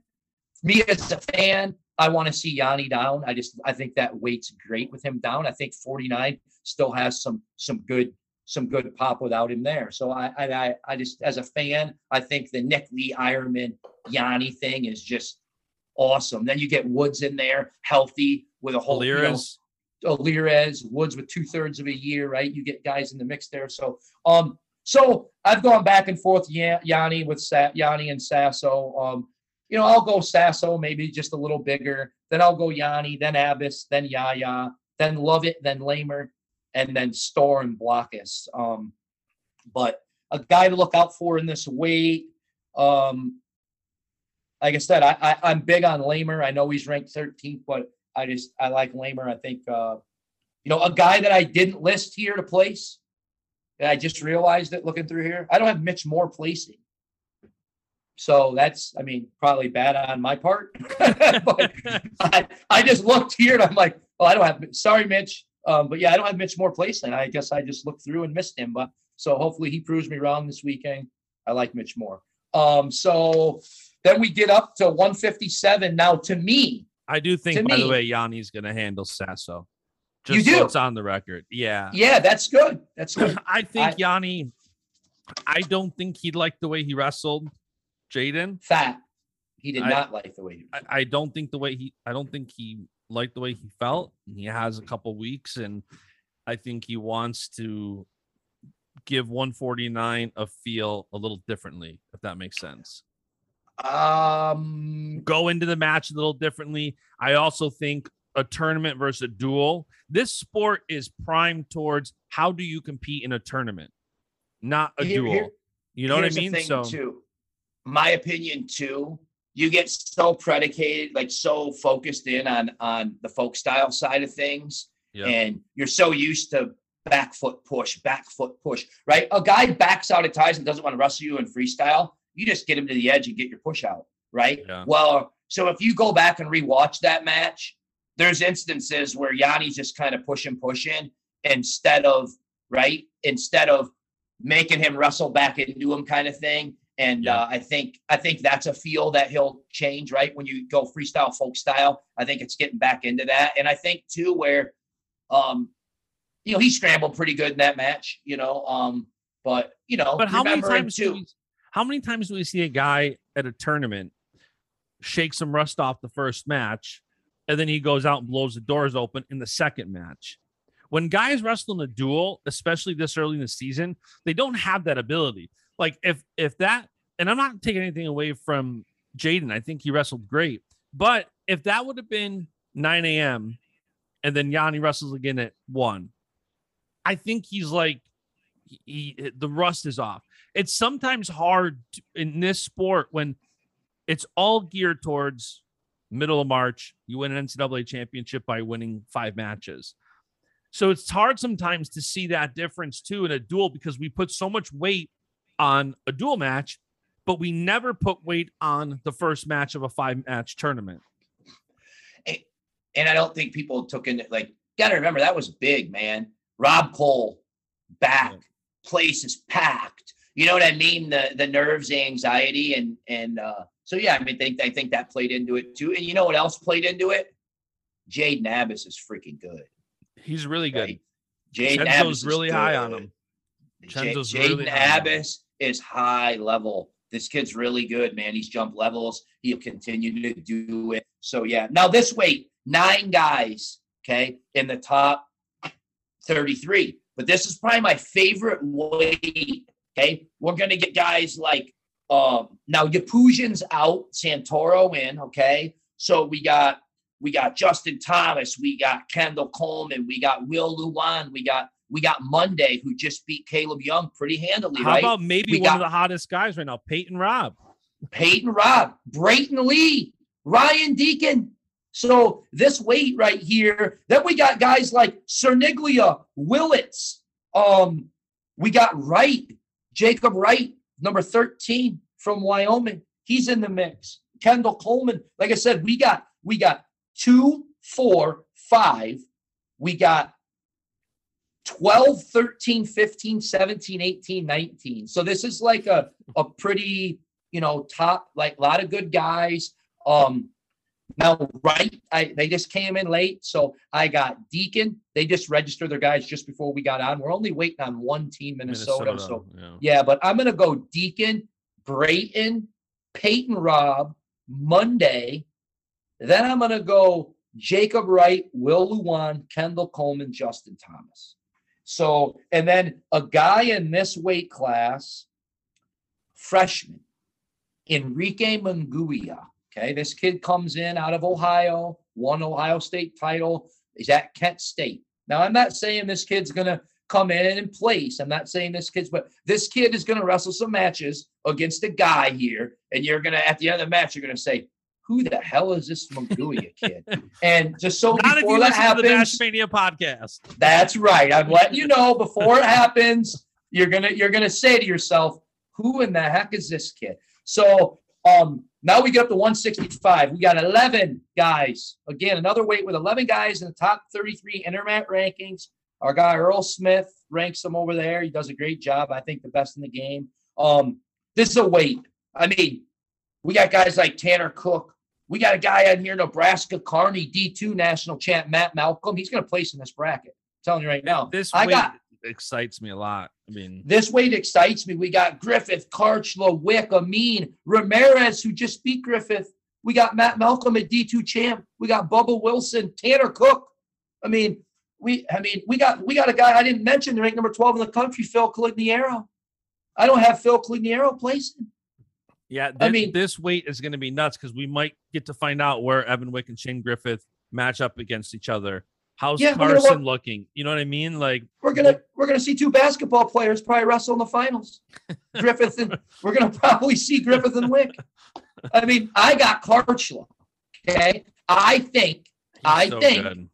me as a fan, I want to see Yianni down. I just I think that weight's great with him down. I think 49 still has some some good some good pop without him there. So I I I just as a fan, I think the Nick Lee Ironman Yianni thing is just awesome. Then you get Woods in there, healthy with a whole you know, Alirez. Alirez, Woods with two thirds of a year, right? You get guys in the mix there. So, um, so I've gone back and forth, Yianni with Sa- Yianni and Sasso. Um, you know, I'll go Sasso, maybe just a little bigger. Then I'll go Yianni, then Abbas, then Yaya, then Lovett, then Lamer, and then Store and Blockus. Um, but a guy to look out for in this weight. Um, like I said, I, I I'm big on Lamer. I know he's ranked 13th, but I just I like Lamer. I think uh, you know a guy that I didn't list here to place. And I just realized it looking through here. I don't have Mitch Moore placing. So that's, I mean, probably bad on my part. *laughs* but I, I just looked here and I'm like, oh, I don't have, sorry, Mitch. Um, but yeah, I don't have Mitch Moore placing. I guess I just looked through and missed him. But so hopefully he proves me wrong this weekend. I like Mitch Moore. Um, so then we get up to 157. Now, to me, I do think, by the way, Yianni's going to handle Sasso. You Just so do? it's on the record. Yeah. yeah, that's good. That's good. *clears throat* I think I- Yianni, I don't think he'd like the way he wrestled Jaden. Fat. He did I- not like the way he I, I don't think the way he I don't think he liked the way he felt. He has a couple weeks and I think he wants to give 149 a feel a little differently, if that makes sense. Um, Go into the match a little differently. I also think a tournament versus a duel. This sport is primed towards how do you compete in a tournament, not a Here- duel. here- you know what I mean? So too, my opinion too, you get so predicated, like so focused in on on the folk style side of things, yeah. and you're so used to back foot push, back foot push, right? A guy backs out at ties and doesn't want to wrestle you in freestyle. You just get him to the edge and get your push out, right? Yeah. Well, so if you go back and rewatch that match, there's instances where Yianni's just kind of pushing, pushing instead of right, instead of making him wrestle back into him, kind of thing. And Yeah. uh, I think I think that's a feel that he'll change, right? When you go freestyle, folk style, I think it's getting back into that. And I think too, where um, you know, he scrambled pretty good in that match, you know. Um, but you know, But how many times do we, how many times do we see a guy at a tournament shake some rust off the first match, and then he goes out and blows the doors open in the second match? When guys wrestle in a duel, especially this early in the season, they don't have that ability. Like if if that, and I'm not taking anything away from Jaden, I think he wrestled great. But if that would have been 9 a.m. and then Yianni wrestles again at one, I think he's like he, he the rust is off. It's sometimes hard to, in this sport when it's all geared towards middle of March. You win an NCAA championship by winning five matches. So it's hard sometimes to see that difference too in a duel because we put so much weight on a dual match, but we never put weight on the first match of a five match tournament. and I don't think people took in like got to remember that was big, man. Rob Cole back, place is packed. You know what I mean? The the nerves, anxiety, and and uh, so yeah, I mean, think I think that played into it too. And you know what else played into it? Jaden Abbas is freaking good. He's really good. Right? Jaden Chenzo's Abbas is really high on him. Chenzo's Jaden really on. Abbas is high level. This kid's really good, man. He's jumped levels. He'll continue to do it. So yeah. Now this weight, nine guys, okay, in the top 33. But this is probably my favorite weight. Okay. We're gonna get guys like um now Yapujan's out, Santoro in, okay. So we got we got Justin Thomas, we got Kendall Coleman, we got Will Lewan, we got we got Monday who just beat Caleb Young pretty handily, How right? about maybe We one got- of the hottest guys right now, Peyton Robb? Peyton Robb, Brayton Lee, Ryan Deakin. So this weight right here, then we got guys like Cerniglia, Willits. Um, we got Wright, Jacob Wright, number 13 from Wyoming. He's in the mix. Kendall Coleman. Like I said, we got we got two, four, five. We got 12, 13, 15, 17, 18, 19. So this is like a, a pretty, you know, top, like a lot of good guys. Um, now, right, I they just came in late, so I got Deakin. They just registered their guys just before we got on. We're only waiting on one team, Minnesota. Minnesota so yeah. yeah, but I'm gonna go Deakin, Brayton, Peyton Robb, Monday. Then I'm gonna go Jacob Wright, Will Lewan, Kendall Coleman, Justin Thomas. So, and then a guy in this weight class, freshman, Enrique Munguia. Okay, this kid comes in out of Ohio, won Ohio State title. He's at Kent State. Now, I'm not saying this kid's going to come in and place. I'm not saying this kid's, but this kid is going to wrestle some matches against a guy here. And you're going to, at the end of the match, you're going to say, who the hell is this Munguia kid? *laughs* And just so Not before that happens, the Bash Mania podcast. That's right. I'm *laughs* letting you know before it happens. You're gonna you're gonna say to yourself, who in the heck is this kid? So um now we get up to 165. We got 11 guys. Again, another weight with 11 guys in the top 33 intermat rankings. Our guy Earl Smith ranks them over there. He does a great job. I think the best in the game. Um, this is a weight. I mean, we got guys like Tanner Cook. We got a guy out here, Nebraska Kearney, D2 national champ Matt Malcolm. He's going to place in this bracket. I'm telling you right now. This I got excites me a lot. I mean, this weight excites me. We got Griffith, Karchla, Wick, Amin, Ramirez, who just beat Griffith. We got Matt Malcolm at D2 champ. We got Bubba Wilson, Tanner Cook. I mean, we I mean, we got we got a guy I didn't mention ranked number 12 in the country, Phil Conigliaro. I don't have Phil Conigliaro placing. Yeah, this, I mean, this weight is going to be nuts because we might get to find out where Evan Wick and Shane Griffith match up against each other. How's yeah, Carson looking? You know what I mean? Like we're gonna we're gonna see two basketball players probably wrestle in the finals. *laughs* Griffith and we're gonna probably see Griffith and Wick. I mean, I got Karchla. Okay, I think He's I so think good.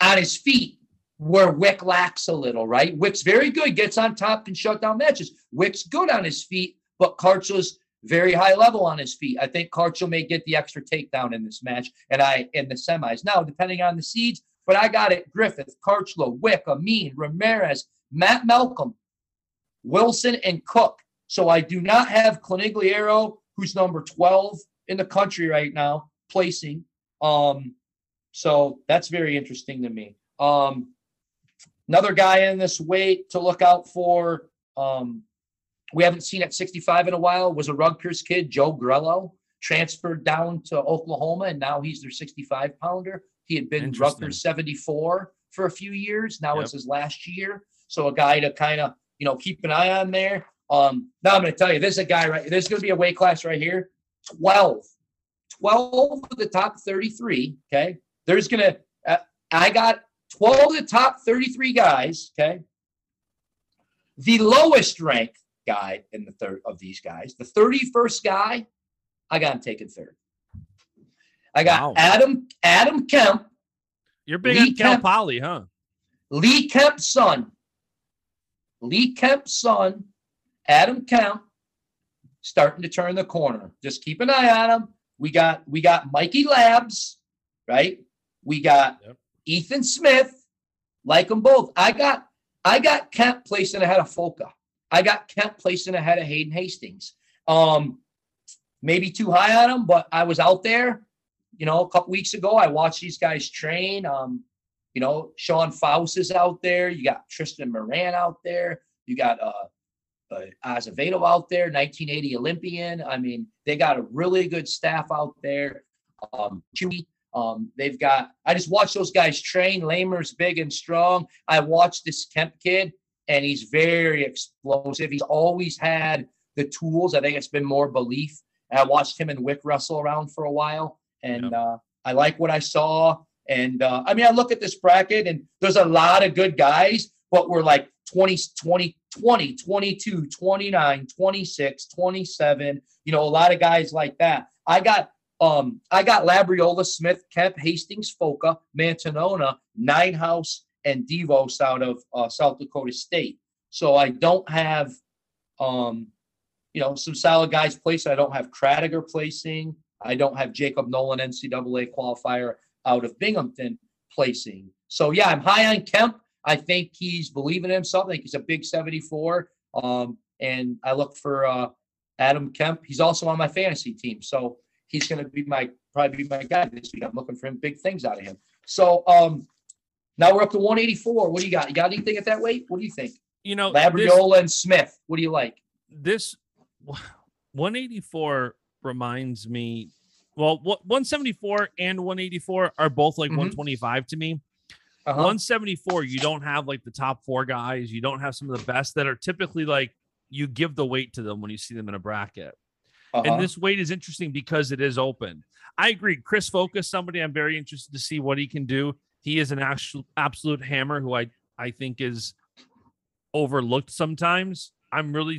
on his feet where Wick lacks a little. Right, Wick's very good, gets on top and shut down matches. Wick's good on his feet, but Karchla's very high level on his feet. I think Karchla may get the extra takedown in this match, and I in the semis. Now, depending on the seeds, but I got it: Griffith, Karchla, Wick, Amin, Ramirez, Matt Malcolm, Wilson, and Cook. So I do not have Conigliaro, who's number 12 in the country right now, placing. Um, so that's very interesting to me. Um, another guy in this weight to look out for. Um, we haven't seen at 65 in a while was a Rutgers kid, Joe Grello, transferred down to Oklahoma, and now he's their 65 pounder. He had been Rutgers 74 for a few years. Now yep. it's his last year. So a guy to kind of, you know, keep an eye on there. Um, now I'm going to tell you, this is a guy right. There's going to be a weight class right here. 12, 12 of the top 33. Okay. There's going to, uh, I got 12 of the top 33 guys. Okay. The lowest rank guy in the third of these guys. The 31st guy, I got him taken third. I got wow. Adam Adam Kemp. You're big Lee on Cal Kemp, Poly, huh? Lee Kemp's son. Lee Kemp's son, Adam Kemp, starting to turn the corner. Just keep an eye on him. We got we got Mikey Labs, right? We got yep. Ethan Smith. Like them both. I got I got Kemp placing ahead of Foca. I got Kemp placing ahead of Hayden Hastings. Um, maybe too high on him, but I was out there, you know, a couple weeks ago. I watched these guys train. Um, you know, Sean Faust is out there. You got Tristan Moran out there. You got uh, uh Azevedo out there, 1980 Olympian. I mean, they got a really good staff out there. Um, um, they've got. I just watched those guys train. Lamer's big and strong. I watched this Kemp kid and he's very explosive. He's always had the tools. I think it's been more belief. I watched him and Wick wrestle around for a while, and yep. uh, I like what I saw. And uh, I mean, I look at this bracket, and there's a lot of good guys, but we're like 20, 20, 20, 22, 29, 26, 27. You know, a lot of guys like that. I got um, I got Labriola, Smith, Kemp, Hastings, Foca, Mantanona, Ninehouse, and Devos out of uh, South Dakota State. So I don't have, um, you know, some solid guys placing. I don't have Kradiger placing. I don't have Jacob Nolan, NCAA qualifier out of Binghamton placing. So yeah, I'm high on Kemp. I think he's believing in himself. I think he's a big 74. Um, and I look for uh, Adam Kemp. He's also on my fantasy team, so he's going to be my probably be my guy this week. I'm looking for him big things out of him. So um, now we're up to 184. What do you got? You got anything at that weight? What do you think? You know, Labriola and Smith. What do you like? This 184 reminds me. Well, 174 and 184 are both like Mhm. 125 to me. Uh-huh. 174, you don't have like the top four guys. You don't have some of the best that are typically like you give the weight to them when you see them in a bracket. Uh-huh. And this weight is interesting because it is open. I agree. Chris Foca, somebody I'm very interested to see what he can do. He is an actual absolute hammer who I I think is overlooked sometimes. I'm really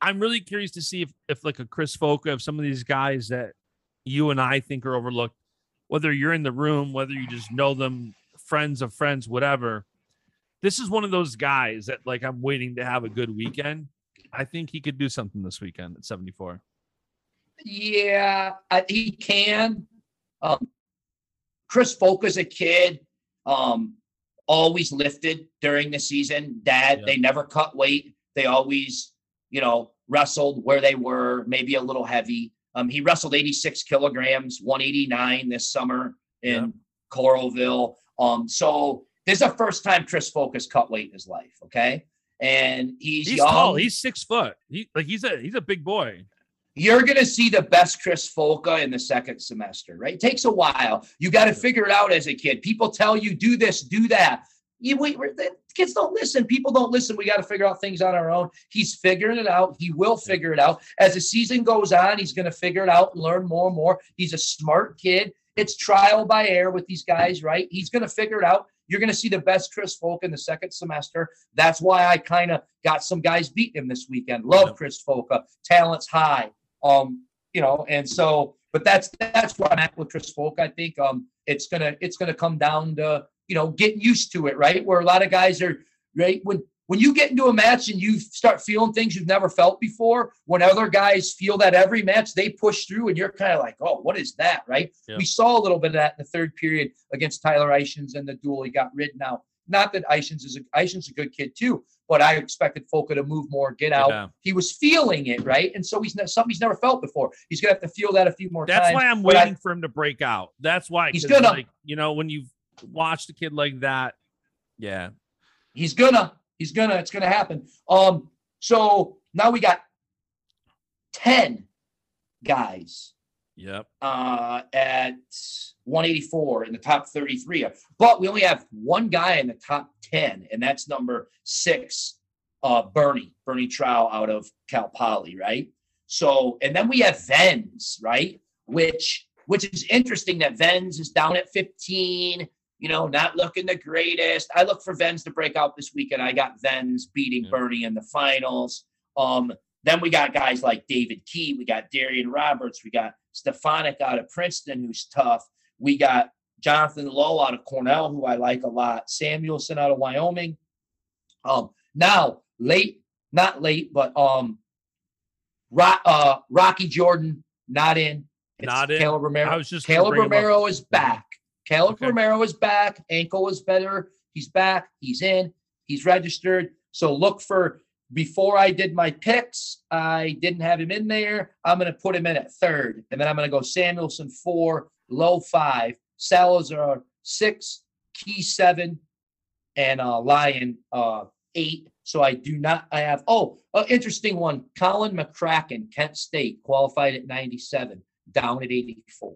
I'm really curious to see if if like a Chris Foca, if some of these guys that you and I think are overlooked, whether you're in the room, whether you just know them, friends of friends, whatever. This is one of those guys that like I'm waiting to have a good weekend. I think he could do something this weekend at 74. Yeah, I, he can. Um, Chris Folk is a kid, um, always lifted during the season. Dad, Yeah. they never cut weight. They always, you know, wrestled where they were, maybe a little heavy. Um, he wrestled 86 kilograms, 189 this summer in Yeah. Coralville. Um, so this is the first time Chris Folk has cut weight in his life. Okay. And he's, He's young. tall. He's six foot. He like he's a he's a big boy. you're to see the best Chris Foca in the second semester, right? It takes a while. You got to figure it out as a kid. People tell you, do this, do that. You the kids don't listen. People don't listen. We got to figure out things on our own. He's figuring it out. He will figure it out. As the season goes on, he's going to figure it out and learn more and more. He's a smart kid. It's trial by error with these guys, right? He's going to figure it out. You're going to see the best Chris Folk in the second semester. That's why I kind of got some guys beating him this weekend. Love Chris Foca. Talent's high. Um, you know, and so, but that's that's where I'm at with Chris Folk. I think um it's gonna it's gonna come down to, you know, getting used to it, right? Where a lot of guys are right when when you get into a match and you start feeling things you've never felt before, when other guys feel that every match they push through and you're kind of like, oh, what is that? Right. Yeah. We saw a little bit of that in the third period against Tyler Eischens and the duel he got ridden out. Not that Ishins is a Ishins a good kid too, but I expected Foca to move more, get out. Yeah. He was feeling it, right? And so he's not, something he's never felt before. He's gonna have to feel that a few more That's times. why I'm but I- waiting for him to break out. That's why he's gonna. like you know when you've watched a kid like that. Yeah, He's gonna. He's gonna. It's gonna happen. Um. So now we got ten guys yep. uh, at 184 in the top 33. But we only have one guy in the top 10, and that's number six, uh, Bernie, Bernie Trow out of Cal Poly, right? So, and then we have Vens, right? Which which is interesting that Vens is down at 15, you know, not looking the greatest. I look for Vens to break out this weekend. I got Vens beating Yeah. Bernie in the finals. Um, then we got guys like David Key, we got Darian Roberts, we got Stefanik out of Princeton, who's tough. We got Jonathan Loew out of Cornell, who I like a lot. Samuelson out of Wyoming. Um, now late, not late, but um, Ro- uh, Rocky Jordan not in. It's Not in? Caleb Romero. I was just Caleb bring him up. Romero is back. Caleb Okay. Romero is back. Ankle is better. He's back. He's in. He's registered. So look for before I did my picks, I didn't have him in there. I'm going to put him in at third. And then I'm going to go Samuelson four, low five, Salazar six, Key seven, and uh, Lion uh, eight. So I do not, I have, oh, uh, interesting one. Colin McCracken, Kent State, qualified at 97, down at 84.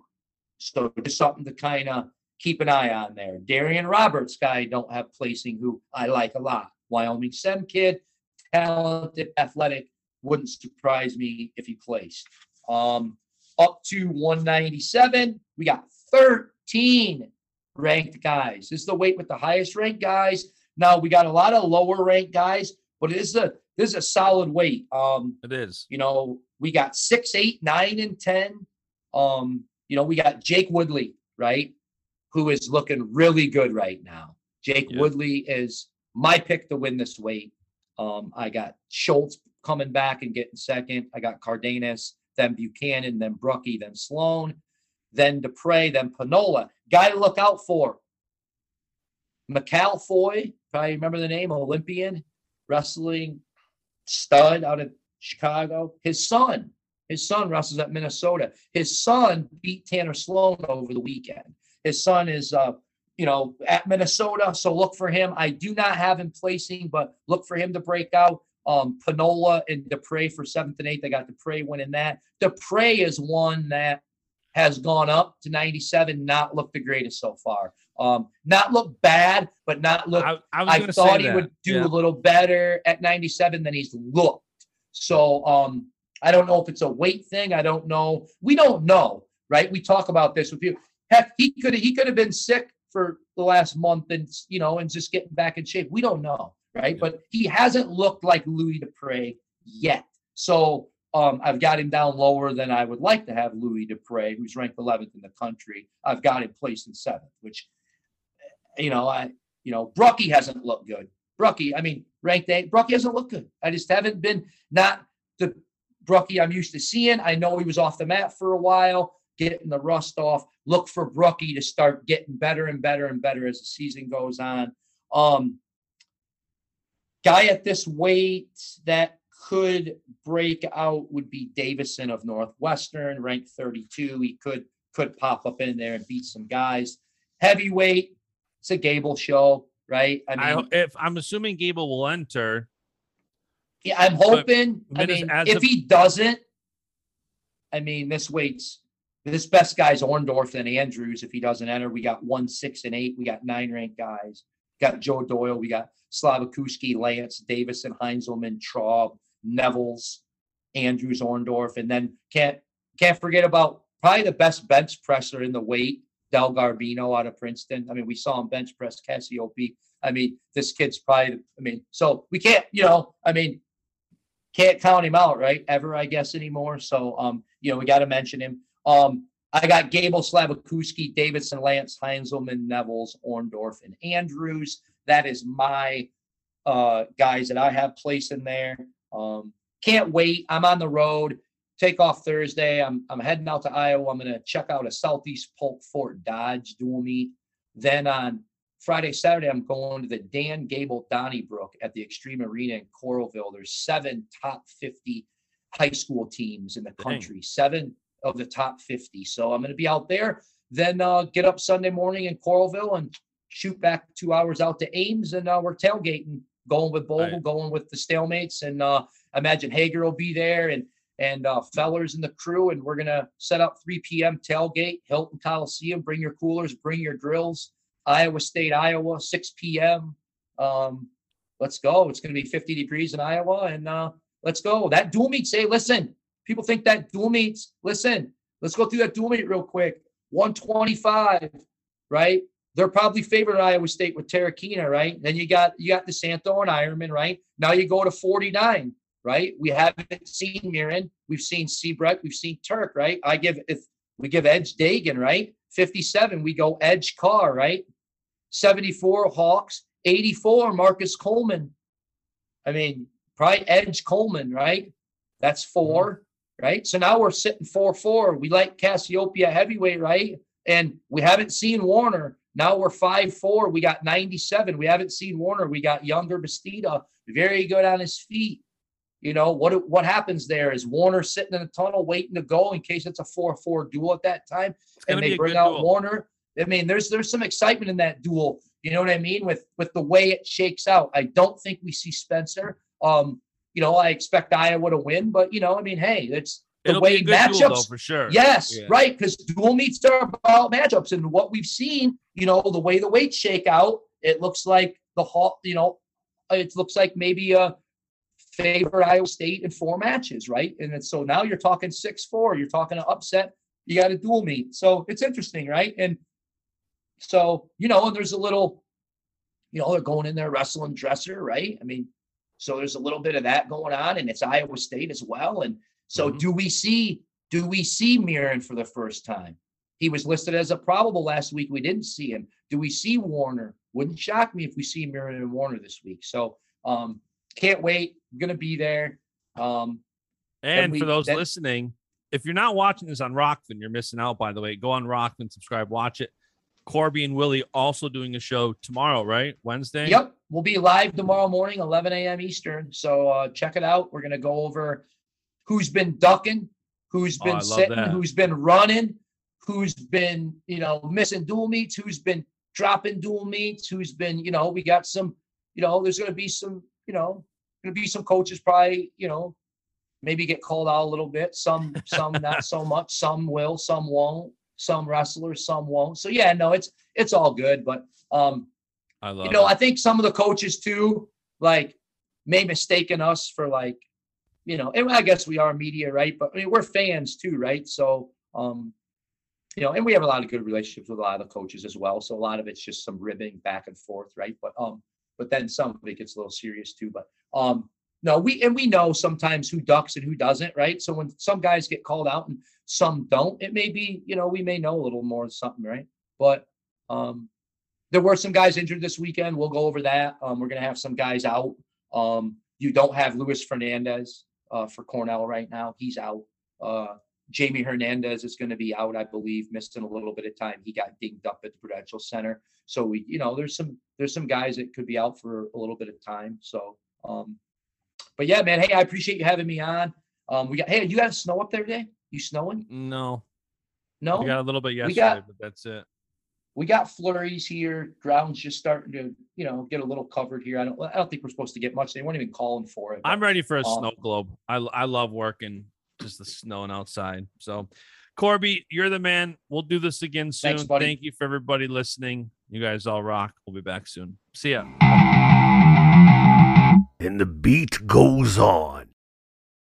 So just something to kind of keep an eye on there. Darian Roberts, guy I don't have placing, who I like a lot. Wyoming Sem kid, talented, athletic. Wouldn't surprise me if he placed. Um, up to 197, we got 13 ranked guys. This is the weight with the highest ranked guys. Now we got a lot of lower ranked guys, but it is a this is a solid weight. Um, It is. you know, we got six, eight, nine, and ten. Um, you know, we got Jake Woodley, right? Who is looking really good right now. Jake Yeah. Woodley is my pick to win this weight. Um, I got Schultz coming back and getting second. I got Cardenas, then Buchanan, then Brucky, then Sloan, then Dupre, then Panola. Guy to look out for. McAlfoy, probably remember the name, Olympian, wrestling stud out of Chicago. His son, his son wrestles at Minnesota. His son beat Tanner Sloan over the weekend. His son is, uh, you know, at Minnesota, so look for him. I do not have him placing, but look for him to break out. Um, Panola and Dupre for seventh and eighth. I got Dupre winning that. Dupre is one that has gone up to 97, not looked the greatest so far. Um, not look bad, but not look. I, I, was I thought he that. would do Yeah. a little better at 97 than he's looked. So um, I don't know if it's a weight thing. I don't know. We don't know, right? We talk about this with people. Heck, he could he could have been sick for the last month and you know and just getting back in shape. We don't know, right? Yeah. But he hasn't looked like Louis Dupre yet. So um, I've got him down lower than I would like to have Louis Dupre, who's ranked 11th in the country. I've got him placed in seventh, which you know I you know Brucky hasn't looked good. Brucky, I mean ranked eight. Brucky hasn't looked good. I just haven't been not the Brucky I'm used to seeing. I know he was off the mat for a while, getting the rust off. Look for Brucky to start getting better and better and better as the season goes on. Um, guy at this weight that could break out would be Davison of Northwestern, ranked 32. He could could pop up in there and beat some guys. Heavyweight, it's a Gable show, right? I I, mean, if I'm assuming Gable will enter, yeah, I'm hoping. I mean, if he doesn't, I mean, this weight's this best guy's Orndorff and Andrews. If he doesn't enter, we got one, six, and eight. We got nine ranked guys. Got Joe Doyle. We got Slavakuski, Lance, Davison, Heinselman, Traub, Nevels, Andrews, Orndorff, and then can't can't forget about probably the best bench presser in the weight, Del Garbino out of Princeton. I mean, we saw him bench press Cassioppi. I mean, this kid's probably. I mean, so we can't, you know, I mean, can't count him out, right? Ever, I guess, anymore. So, um, you know, we got to mention him. Um, I got Gable, Slavakuski, Davison, Lance, Heinselman, Nevels, Orndorff, and Andrews. That is my uh, guys that I have placed in there. Um, can't wait. I'm on the road. Take off Thursday. I'm I'm heading out to Iowa. I'm gonna check out a Southeast Polk Fort Dodge dual meet. Then on Friday, Saturday, I'm going to the Dan Gable Donnybrook at the Xtream Arena in Coralville. There's seven top 50 high school teams in the Dang. country, seven of the top 50. So I'm going to be out there. Then uh, get up Sunday morning in Coralville and shoot back two hours out to Ames, and uh, we're tailgating, going with Bogle, Right. going with the stalemates, and uh, imagine Hager will be there and and uh, Fellers and the crew, and we're gonna set up 3 p.m. tailgate, Hilton Coliseum. Bring your coolers, bring your drills. Iowa State, Iowa, 6 p.m. Um, let's go. It's going to be 50 degrees in Iowa, and uh, let's go. That dual meet, say, listen, people think that dual meets, listen, let's go through that dual meet real quick. 125, right? They're probably favored Iowa State with Terukina, right? Then you got you got DeSanto and Ironman, right? Now you go to 49, right? We haven't seen Mirren, we've seen Siebrecht, we've seen Turk, right? I give if we give Edge Dagan, right? 57, we go Edge Carr, right? 74 Hawks, 84 Marcus Coleman. I mean, probably Edge Coleman, right? That's 4 right? So now we're sitting 4 4. We like Cassioppi heavyweight, right? And we haven't seen Warner. Now we're 5 4. We got 97. We haven't seen Warner. We got Yonger Bastida, very good on his feet. You know, what what happens there is Warner sitting in the tunnel waiting to go in case it's a 4 4 duel at that time and they bring out duel. Warner. I mean, there's there's some excitement in that duel. You know what I mean? With with the way it shakes out. I don't think we see Spencer. Um, you know, I expect Iowa to win, but you know, I mean, hey, it's the It'll way good duel, matchups. for sure. Yes, Yeah. right. Because dual meets are about matchups, and what we've seen, you know, the way the weights shake out, it looks like the hall. You know, it looks like maybe uh, a favorite Iowa State in four matches, right? And then, so now you're talking six four. You're talking an upset. You got a dual meet, so it's interesting, right? And so you know, and there's a little, you know, they're going in there wrestling dresser, right? I mean, so there's a little bit of that going on, and it's Iowa State as well. And so, Mhm. do we see do we see Mirren for the first time? He was listed as a probable last week. We didn't see him. Do we see Warner? Wouldn't shock me if we see Mirren and Warner this week. So, um, can't wait. gonna be there. Um, And we- for those that- listening, if you're not watching this on Rokfin, you're missing out, by the way. Go on Rokfin, subscribe, watch it. Corby and Willie also doing a show tomorrow, right? Wednesday. Yep, we'll be live tomorrow morning, 11 a.m. Eastern. So uh, check it out. We're gonna go over who's been ducking, who's been I love sitting, that. who's been running, who's been you know missing dual meets, who's been dropping dual meets, who's been you know we got some you know there's gonna be some you know gonna be some coaches probably you know maybe get called out a little bit. Some some not so much. Some will, some won't. Some wrestlers, some won't. So yeah, no, it's it's all good. But um, I love. you know, it. I think some of the coaches too, like, may mistaken us for like, you know, and I guess we are media, right? But I mean, we're fans too, right? So, um, you know, and we have a lot of good relationships with a lot of the coaches as well. So a lot of it's just some ribbing back and forth, right? But um, but then some of it gets a little serious too. But um, no, we and we know sometimes who ducks and who doesn't, right? So when some guys get called out and some don't, it may be, you know, we may know a little more of something, right? But um, there were some guys injured this weekend. We'll go over that. Um, we're gonna have some guys out. Um, you don't have Luis Fernandez uh, for Cornell right now. He's out. Uh, Jamie Hernandez is going to be out, I believe, missing a little bit of time. He got dinged up at the Prudential Center. So we, you know, there's some there's some guys that could be out for a little bit of time. So, um, but yeah, man. Hey, I appreciate you having me on. Um, we got hey, you got snow up there today? You snowing? no, No, we got a little bit yesterday, got- but that's it. we got flurries here. Ground's just starting to, you know, get a little covered here. I don't, I don't think we're supposed to get much. They weren't even calling for it. I'm ready for a um, snow globe. I I love working just the snowing outside. So, Corby, you're the man. We'll do this again soon. Thanks. Thank you for everybody listening. You guys all rock. We'll be back soon. See ya. And the beat goes on.